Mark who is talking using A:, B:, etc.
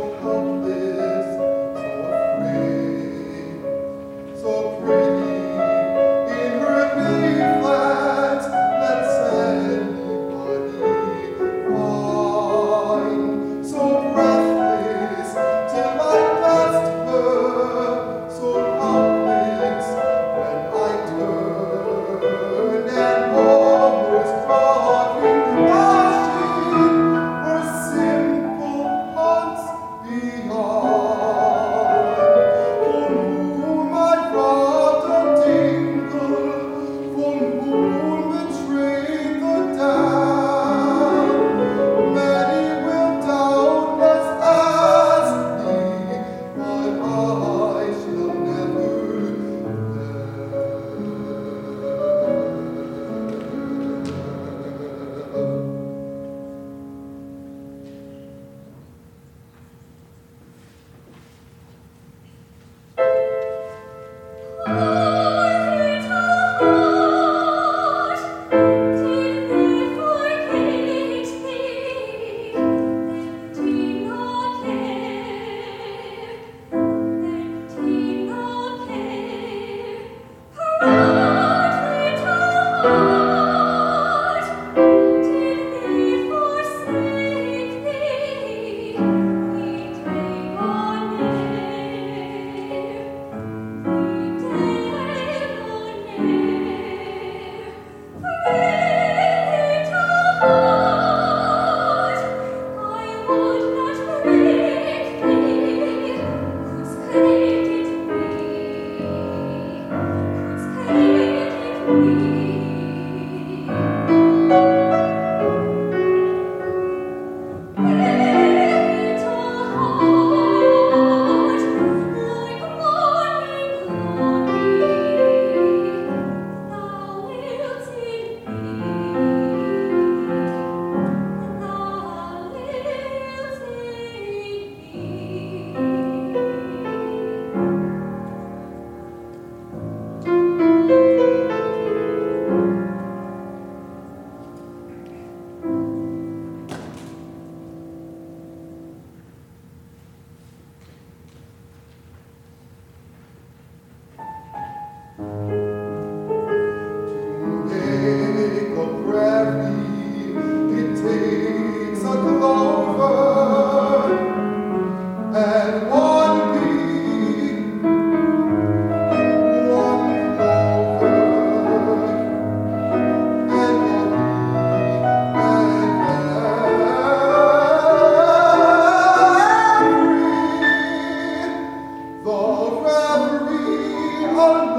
A: hope. The reverie